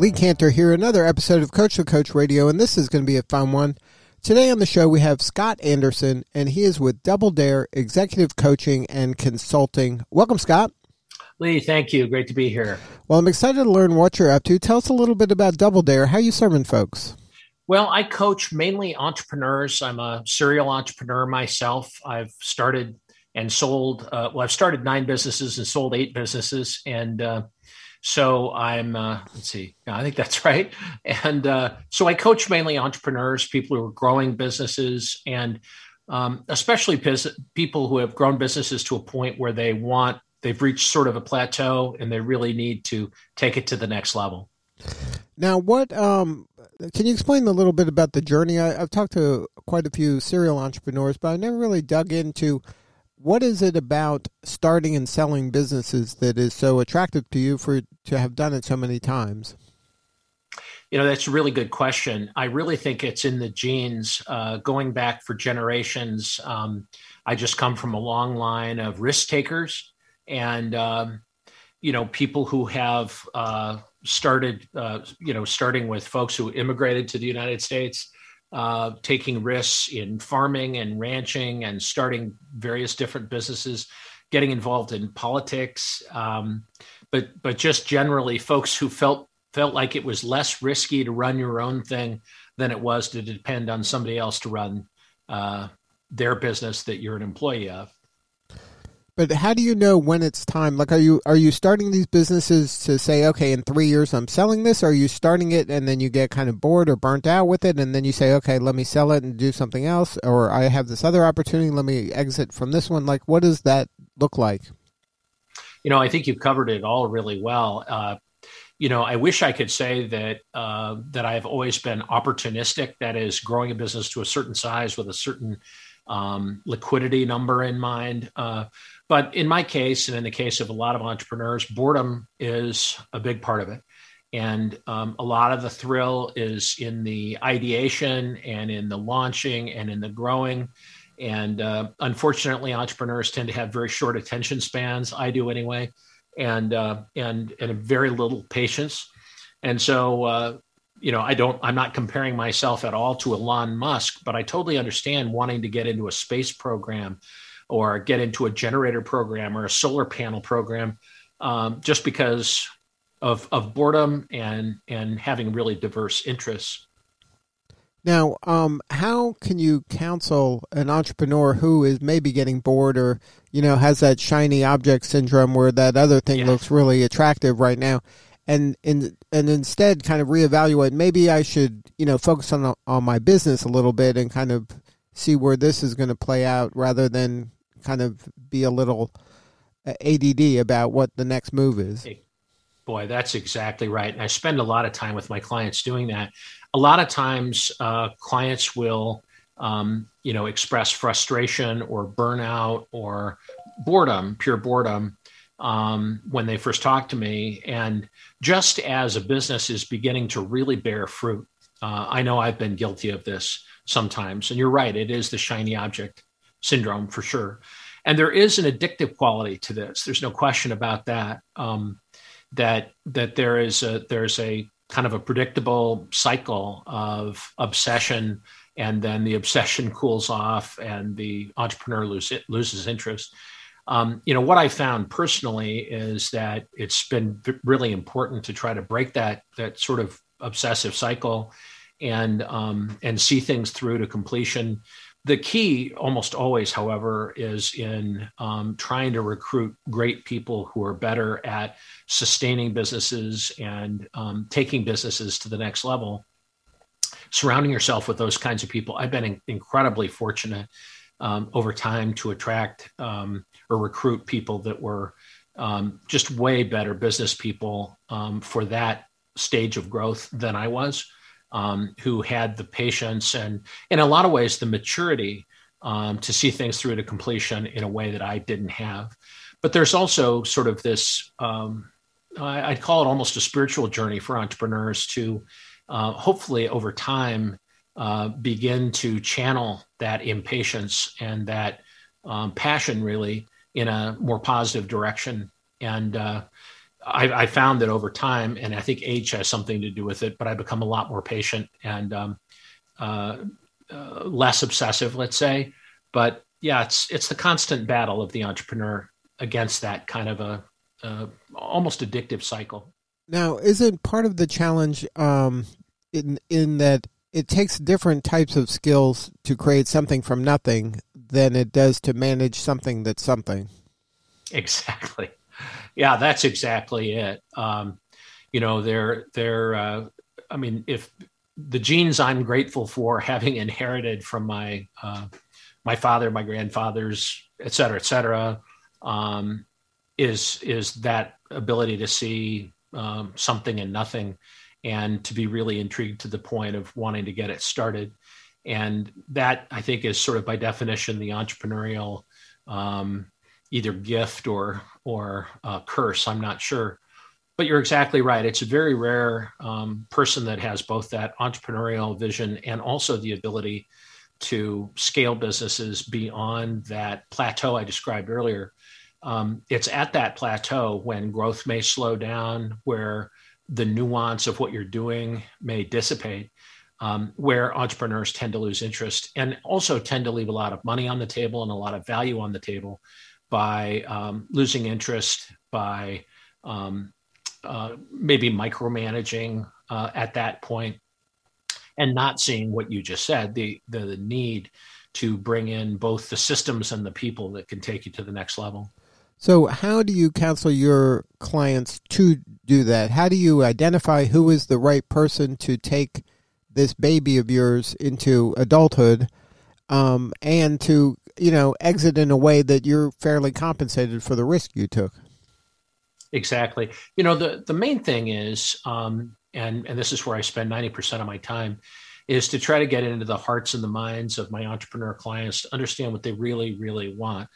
Lee Kantor here, another episode of Coach the Coach Radio, and this is going to be a fun one. Today on the show, we have Scott Anderson, and he is with Double Dare Executive Coaching and Consulting. Welcome, Scott. Lee, thank you. Great to be here. Well, I'm excited to learn what you're up to. Tell us a little bit about Double Dare. How you serving folks? Well, I coach mainly entrepreneurs. I'm a serial entrepreneur myself. I've started and sold, uh, well, I've started nine businesses and sold eight businesses. And uh, so I'm, uh, let's see, I think that's right. And uh, so I coach mainly entrepreneurs, people who are growing businesses, and um, especially people who have grown businesses to a point where they want, they've reached sort of a plateau and they really need to take it to the next level. Now, what um, can you explain a little bit about the journey? I, I've talked to quite a few serial entrepreneurs, but I never really dug into what is it about starting and selling businesses that is so attractive to you for to have done it so many times? You know, that's a really good question. I really think it's in the genes, uh, going back for generations. Um, I just come from a long line of risk takers and, um, you know, people who have uh, started, uh, you know, starting with folks who immigrated to the United States uh, taking risks in farming and ranching and starting various different businesses, getting involved in politics, um, but but just generally folks who felt felt like it was less risky to run your own thing than it was to depend on somebody else to run uh, their business that you're an employee of. But how do you know when it's time? Like, are you are you starting these businesses to say, okay, in three years I'm selling this? Or are you starting it and then you get kind of bored or burnt out with it, and then you say, okay, let me sell it and do something else, or I have this other opportunity, let me exit from this one. Like, what does that look like? You know, I think you've covered it all really well. Uh, you know, I wish I could say that uh, that I've always been opportunistic. That is, growing a business to a certain size with a certain um, liquidity number in mind. Uh, but in my case, and in the case of a lot of entrepreneurs, boredom is a big part of it. And um, a lot of the thrill is in the ideation and in the launching and in the growing. And uh, unfortunately, entrepreneurs tend to have very short attention spans. I do anyway, and uh, and and very little patience. And so, uh, you know, I don't. I'm not comparing myself at all to Elon Musk, but I totally understand wanting to get into a space program or get into a generator program or a solar panel program um, just because of, of boredom and, and having really diverse interests. Now, um, how can you counsel an entrepreneur who is maybe getting bored or, you know, has that shiny object syndrome where that other thing yeah. looks really attractive right now? And, and and instead kind of reevaluate maybe I should you know focus on on my business a little bit and kind of see where this is going to play out rather than kind of be a little uh, ADD about what the next move is. Boy, that's exactly right. And I spend a lot of time with my clients doing that. A lot of times, uh, clients will, um, you know, express frustration or burnout or boredom, pure boredom, um, when they first talk to me. And just as a business is beginning to really bear fruit, uh, I know I've been guilty of this sometimes. And you're right, it is the shiny object syndrome for sure. And there is an addictive quality to this. There's no question about that. Um, that that there is a there's a kind of a predictable cycle of obsession, and then the obsession cools off, and the entrepreneur lose, loses interest. Um, you know what I found personally is that it's been really important to try to break that that sort of obsessive cycle and um, and see things through to completion the key, almost always, however, is in um, trying to recruit great people who are better at sustaining businesses and um, taking businesses to the next level. Surrounding yourself with those kinds of people. I've been in- incredibly fortunate um, over time to attract um, or recruit people that were um, just way better business people for that stage of growth than I was, um, who had the patience and, in a lot of ways, the maturity um, to see things through to completion in a way that I didn't have. But there's also sort of this, um, I, would call it almost a spiritual journey for entrepreneurs to uh, hopefully over time uh, begin to channel that impatience and that um, passion really in a more positive direction. And uh, I, I, found that over time, and I think age has something to do with it, but I become a lot more patient and um, uh, uh, less obsessive, let's say. But yeah, it's it's the constant battle of the entrepreneur against that kind of a, a almost addictive cycle. Now, isn't part of the challenge um, in in that it takes different types of skills to create something from nothing than it does to manage something that's something. Exactly. Yeah, that's exactly it. Um, you know, they're they're. Uh, I mean, if the genes I'm grateful for having inherited from my uh, my father, my grandfathers, et cetera, et cetera, um, is is that ability to see um, something and nothing and to be really intrigued to the point of wanting to get it started. And that I think is sort of by definition the entrepreneurial um, either gift or or uh, curse. I'm not sure, but you're exactly right. It's a very rare um, person that has both that entrepreneurial vision and also the ability to scale businesses beyond that plateau I described earlier. Um, it's at that plateau when growth may slow down, where the nuance of what you're doing may dissipate, um, where entrepreneurs tend to lose interest and also tend to leave a lot of money on the table and a lot of value on the table by um, losing interest, by um, uh, maybe micromanaging uh, at that point, and not seeing what you just said the, the the need to bring in both the systems and the people that can take you to the next level. So, how do you counsel your clients to do that? How do you identify who is the right person to take this baby of yours into adulthood um, and to, you know, exit in a way that you're fairly compensated for the risk you took? Exactly. You know, the, the main thing is, um, and, and this is where I spend 90% of my time, is to try to get into the hearts and the minds of my entrepreneur clients to understand what they really, really want.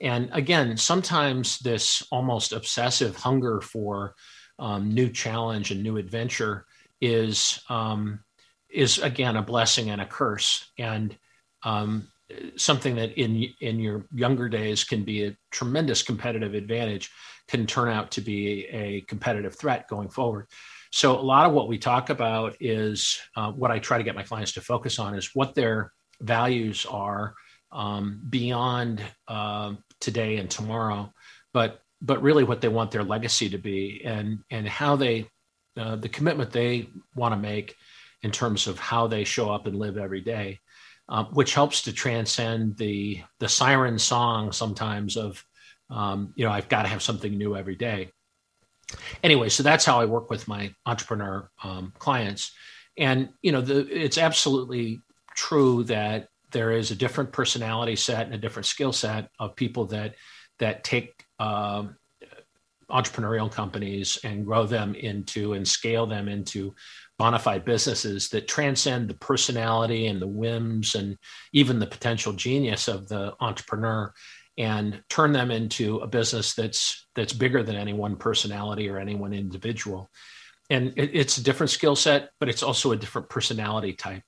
And again, sometimes this almost obsessive hunger for um, new challenge and new adventure is um, is again a blessing and a curse, and um, something that in in your younger days can be a tremendous competitive advantage can turn out to be a competitive threat going forward. So a lot of what we talk about is uh, what I try to get my clients to focus on is what their values are um, beyond uh, today and tomorrow, but but really what they want their legacy to be and and how they uh, the commitment they want to make in terms of how they show up and live every day, uh, which helps to transcend the the siren song sometimes of um, you know I've got to have something new every day. Anyway, so that's how I work with my entrepreneur um, clients, and you know the, it's absolutely true that there is a different personality set and a different skill set of people that that take um, entrepreneurial companies and grow them into and scale them into bona fide businesses that transcend the personality and the whims and even the potential genius of the entrepreneur and turn them into a business that's that's bigger than any one personality or any one individual. And it, it's a different skill set but it's also a different personality type.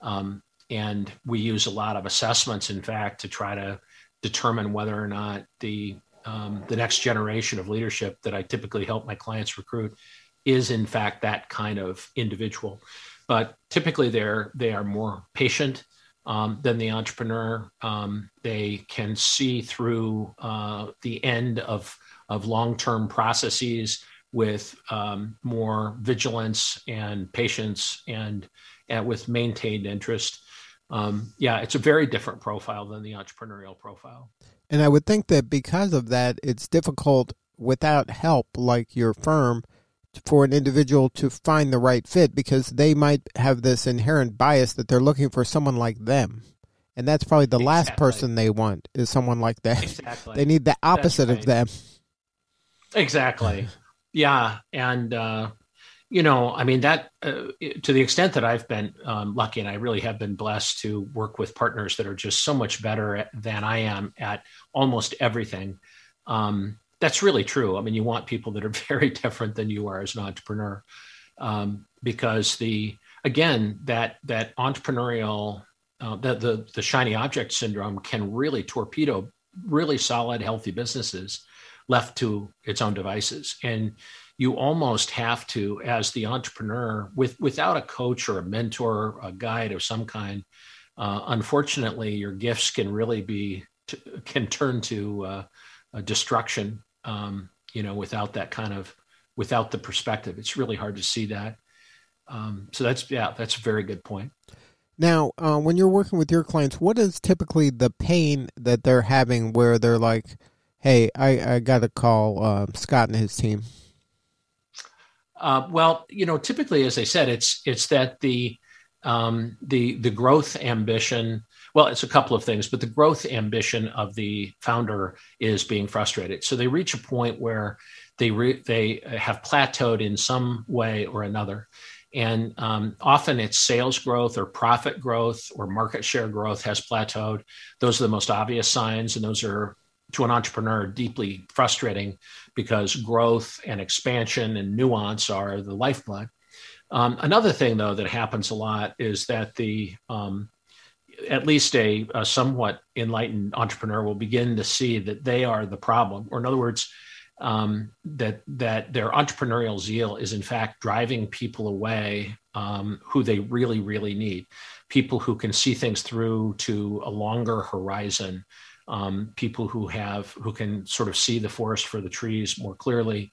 Um, and we use a lot of assessments, in fact, to try to determine whether or not the um, the next generation of leadership that I typically help my clients recruit is in fact that kind of individual. But typically, they're they are more patient um, than the entrepreneur. Um, they can see through uh, the end of of long term processes with um, more vigilance and patience and, and with maintained interest um, yeah, it's a very different profile than the entrepreneurial profile. And I would think that because of that, it's difficult without help like your firm for an individual to find the right fit because they might have this inherent bias that they're looking for someone like them. And that's probably the exactly. last person they want is someone like that. Exactly. They need the opposite right. of them. exactly. Yeah, and uh, you know, I mean that uh, to the extent that I've been um, lucky, and I really have been blessed to work with partners that are just so much better than I am at almost everything. Um, that's really true. I mean, you want people that are very different than you are as an entrepreneur, um, because the again that that entrepreneurial uh, the, the the shiny object syndrome can really torpedo really solid, healthy businesses left to its own devices, and you almost have to, as the entrepreneur, with without a coach or a mentor, a guide of some kind. Uh, unfortunately, your gifts can really be can turn to uh, destruction. Um, you know, without that kind of without the perspective, it's really hard to see that. Um, so that's yeah, that's a very good point. Now, uh, when you're working with your clients, what is typically the pain that they're having where they're like, "Hey, I, I got to call uh, Scott and his team." Uh, well, you know, typically, as I said, it's it's that the um, the the growth ambition. Well, it's a couple of things, but the growth ambition of the founder is being frustrated. So they reach a point where they re, they have plateaued in some way or another, and um, often it's sales growth or profit growth or market share growth has plateaued. Those are the most obvious signs, and those are to an entrepreneur deeply frustrating because growth and expansion and nuance are the lifeblood. Um, another thing, though, that happens a lot is that the um, at least a, a, somewhat enlightened entrepreneur will begin to see that they are the problem, or in other words, um, that that their entrepreneurial zeal is in fact driving people away um, who they really really need, people who can see things through to a longer horizon, um, people who have who can sort of see the forest for the trees more clearly.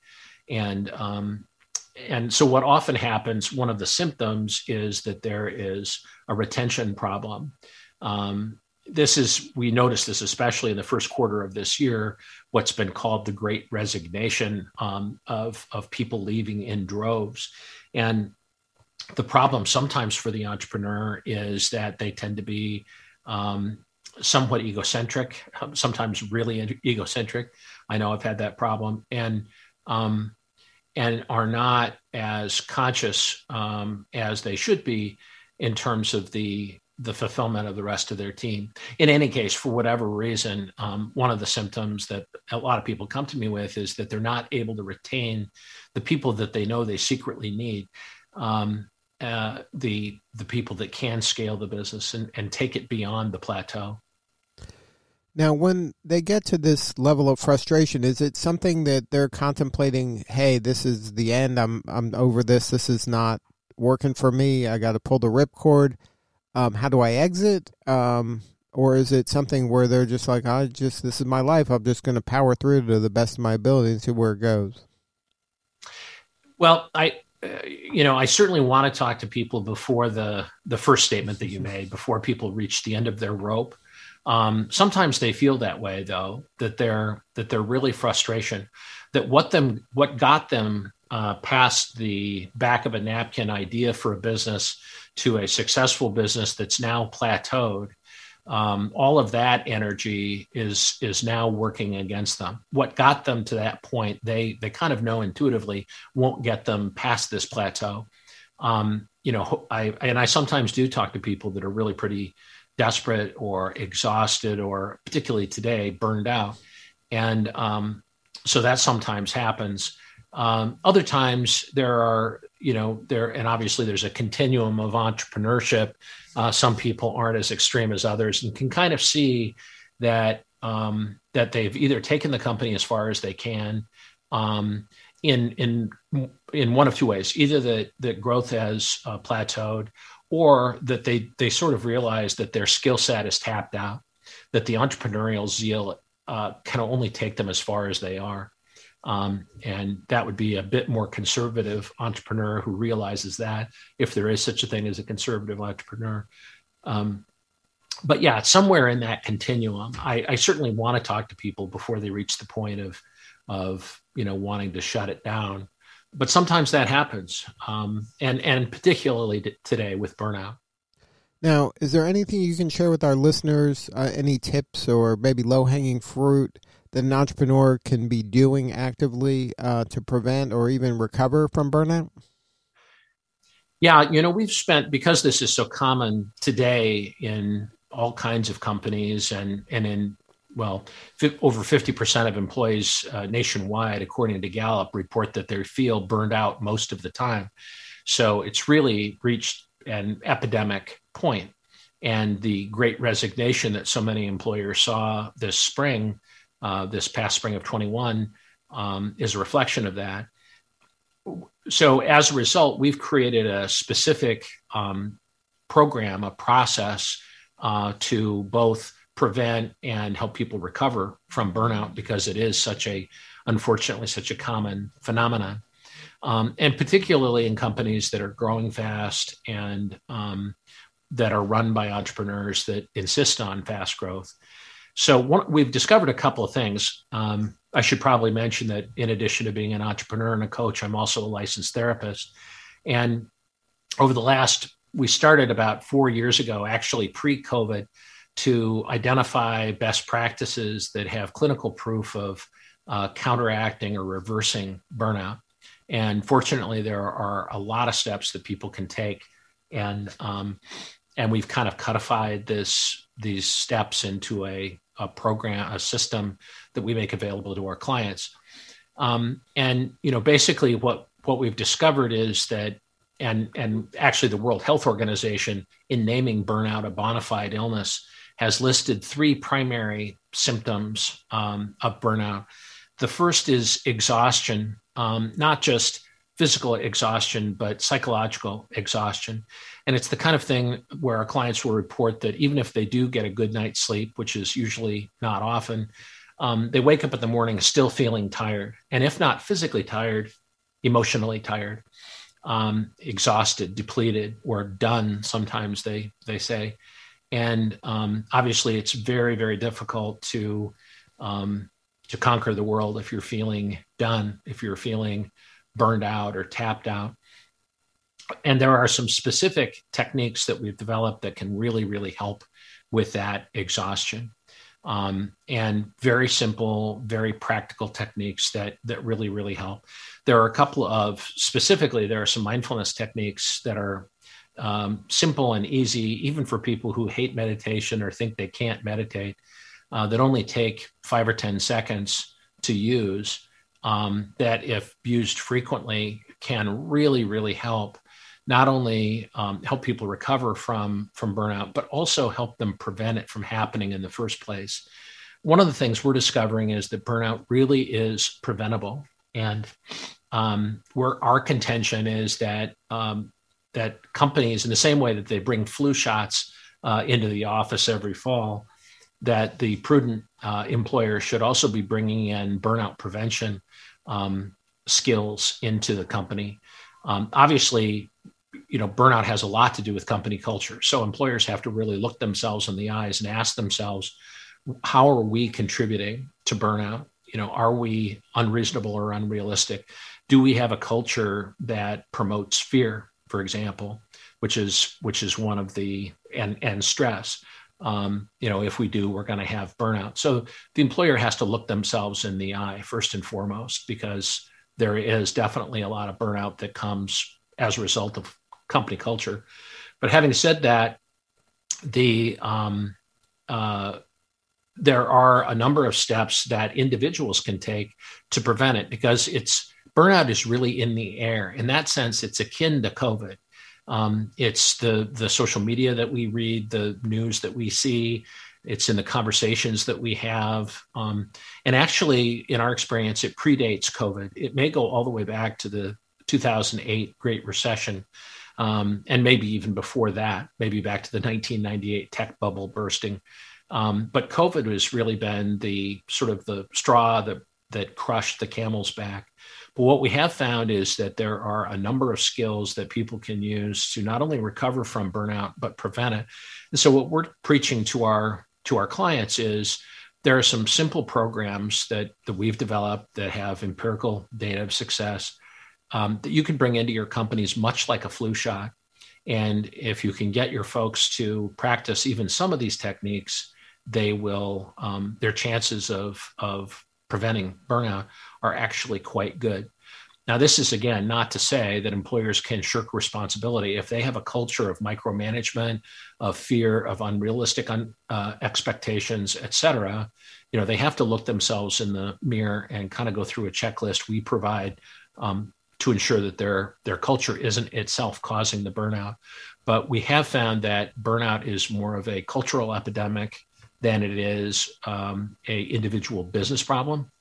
And um, and so what often happens one of the symptoms is that there is a retention problem. Um, this is we noticed this especially in the first quarter of this year what's been called the great resignation um, of of people leaving in droves. And the problem sometimes for the entrepreneur is that they tend to be um, somewhat egocentric, sometimes really egocentric. I know I've had that problem, and um, and are not as conscious um, as they should be in terms of the the fulfillment of the rest of their team. In any case, for whatever reason, um, one of the symptoms that a lot of people come to me with is that they're not able to retain the people that they know they secretly need. Um, uh, the the people that can scale the business and, and take it beyond the plateau. Now, when they get to this level of frustration, is it something that they're contemplating? Hey, this is the end. I'm I'm over this. This is not working for me. I got to pull the ripcord. Um, how do I exit? Um, or is it something where they're just like, I just this is my life. I'm just going to power through to the best of my ability and see where it goes. Well, I uh, you know, I certainly want to talk to people before the the first statement that you made, before people reach the end of their rope. Um, sometimes they feel that way, though, that they're that they're really frustration, that what them what got them uh, past the back of a napkin idea for a business to a successful business that's now plateaued. Um, all of that energy is is now working against them. What got them to that point, they they kind of know intuitively won't get them past this plateau. Um, you know, I and I sometimes do talk to people that are really pretty desperate or exhausted or particularly today burned out. And um, so that sometimes happens. Um, other times there are you know there and obviously there's a continuum of entrepreneurship. Uh, some people aren't as extreme as others and can kind of see that um, that they've either taken the company as far as they can um, in in in one of two ways. Either that that growth has uh, plateaued or that they they sort of realize that their skill set is tapped out, that the entrepreneurial zeal uh, can only take them as far as they are. Um, and that would be a bit more conservative entrepreneur who realizes that if there is such a thing as a conservative entrepreneur. Um, but yeah, somewhere in that continuum, I, I certainly want to talk to people before they reach the point of of you know wanting to shut it down but sometimes that happens, um, and and particularly t- today with burnout. Now, is there anything you can share with our listeners? Uh, any tips or maybe low hanging fruit that an entrepreneur can be doing actively uh, to prevent or even recover from burnout? Yeah, you know, we've spent because this is so common today in all kinds of companies and and in well, f- over 50% of employees uh, nationwide, according to Gallup, report that they feel burned out most of the time. So it's really reached an epidemic point. And the great resignation that so many employers saw this spring, uh, this past spring of 21, um, is a reflection of that. So as a result, we've created a specific um, program, a process uh, to both prevent and help people recover from burnout because it is such a unfortunately such a common phenomenon. Um, and particularly in companies that are growing fast and um, that are run by entrepreneurs that insist on fast growth. So we've discovered a couple of things. Um, i should probably mention that in addition to being an entrepreneur and a coach i'm also a licensed therapist. And over the last we started about four years ago actually pre-covid to identify best practices that have clinical proof of uh, counteracting or reversing burnout. And fortunately, there are a lot of steps that people can take, and um, and we've kind of codified this these steps into a, a program, a system that we make available to our clients. Um, and you know, basically, what what we've discovered is that and and actually the World Health Organization in naming burnout a bona fide illness has listed three primary symptoms um, of burnout. The first is exhaustion, um, not just physical exhaustion, but psychological exhaustion. And it's the kind of thing where our clients will report that even if they do get a good night's sleep, which is usually not often, um, they wake up in the morning still feeling tired. And if not physically tired, emotionally tired, um, exhausted, depleted, or done, sometimes they, they say. And um, obviously, it's very, very difficult to um, to conquer the world if you're feeling done, if you're feeling burned out or tapped out. And there are some specific techniques that we've developed that can really, really help with that exhaustion. Um, and very simple, very practical techniques that that really, really help. There are a couple of specifically, there are some mindfulness techniques that are um, simple and easy, even for people who hate meditation or think they can't meditate, uh, that only take five or 10 seconds to use, um, that if used frequently can really, really help not only um, help people recover from, from burnout, but also help them prevent it from happening in the first place. One of the things we're discovering is that burnout really is preventable. And um, where our contention is that um, that companies, in the same way that they bring flu shots uh, into the office every fall, that the prudent uh, employer should also be bringing in burnout prevention um, skills into the company. Um, obviously, you know, burnout has a lot to do with company culture. So employers have to really look themselves in the eyes and ask themselves, how are we contributing to burnout? You know, are we unreasonable or unrealistic? Do we have a culture that promotes fear? For example, which is which is one of the and and stress. Um, you know, if we do, we're going to have burnout. So the employer has to look themselves in the eye first and foremost, because there is definitely a lot of burnout that comes as a result of company culture. But having said that, the um, uh, there are a number of steps that individuals can take to prevent it because it's burnout is really in the air. In that sense, it's akin to COVID. Um, it's the the social media that we read, the news that we see. It's in the conversations that we have. Um, and actually, in our experience, it predates COVID. It may go all the way back to the 2008 Great Recession, um, and maybe even before that, maybe back to the 1998 tech bubble bursting. Um, but COVID has really been the sort of the straw that that crushed the camel's back. But what we have found is that there are a number of skills that people can use to not only recover from burnout but prevent it. And so what we're preaching to our to our clients is there are some simple programs that that we've developed that have empirical data of success um, that you can bring into your companies, much like a flu shot. And if you can get your folks to practice even some of these techniques, they will um, their chances of of preventing burnout are actually quite good. Now, this is again not to say that employers can shirk responsibility. If they have a culture of micromanagement, of fear, of unrealistic un, uh, expectations, et cetera, you know, they have to look themselves in the mirror and kind of go through a checklist we provide um, to ensure that their their culture isn't itself causing the burnout. But we have found that burnout is more of a cultural epidemic than it is um, a individual business problem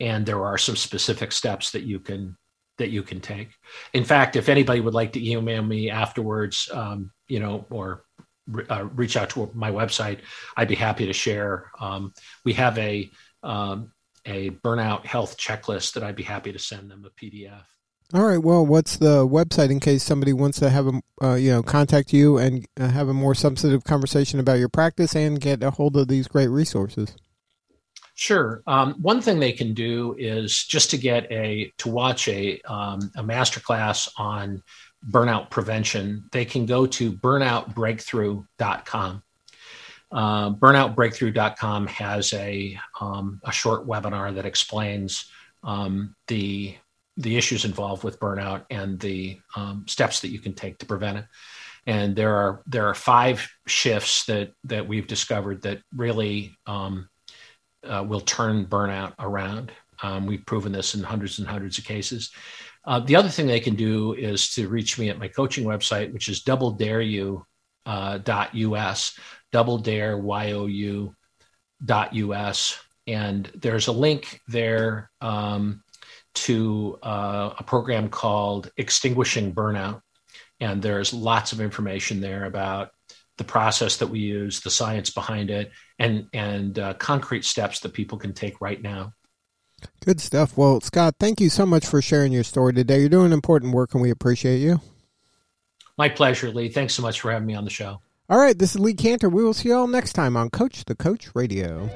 and there are some specific steps that you can that you can take. In fact, if anybody would like to email me afterwards, um, you know, or uh, reach out to my website, I'd be happy to share. Um, we have a um, a burnout health checklist that I'd be happy to send them a PDF. All right. Well, what's the website in case somebody wants to have a uh, you know contact you and uh, have a more substantive conversation about your practice and get a hold of these great resources? Sure. Um, one thing they can do is just to get a to watch a um, a masterclass on burnout prevention. They can go to burnoutbreakthrough.com. Uh, burnoutbreakthrough.com has a um, a short webinar that explains um, the the issues involved with burnout and the um, steps that you can take to prevent it. And there are there are five shifts that that we've discovered that really um, uh, will turn burnout around. Um, we've proven this in hundreds and hundreds of cases. Uh, the other thing they can do is to reach me at my coaching website, which is double dare you uh, dot us, double dare you dot us, and there's a link there um, to uh, a program called Extinguishing Burnout, and there's lots of information there about the process that we use, the science behind it, and and uh, concrete steps that people can take right now. Good stuff. Well, Scott, thank you so much for sharing your story today. You're doing important work, and we appreciate you. My pleasure, Lee. Thanks so much for having me on the show. All right, this is Lee Kantor. We will see you all next time on Coach the Coach Radio.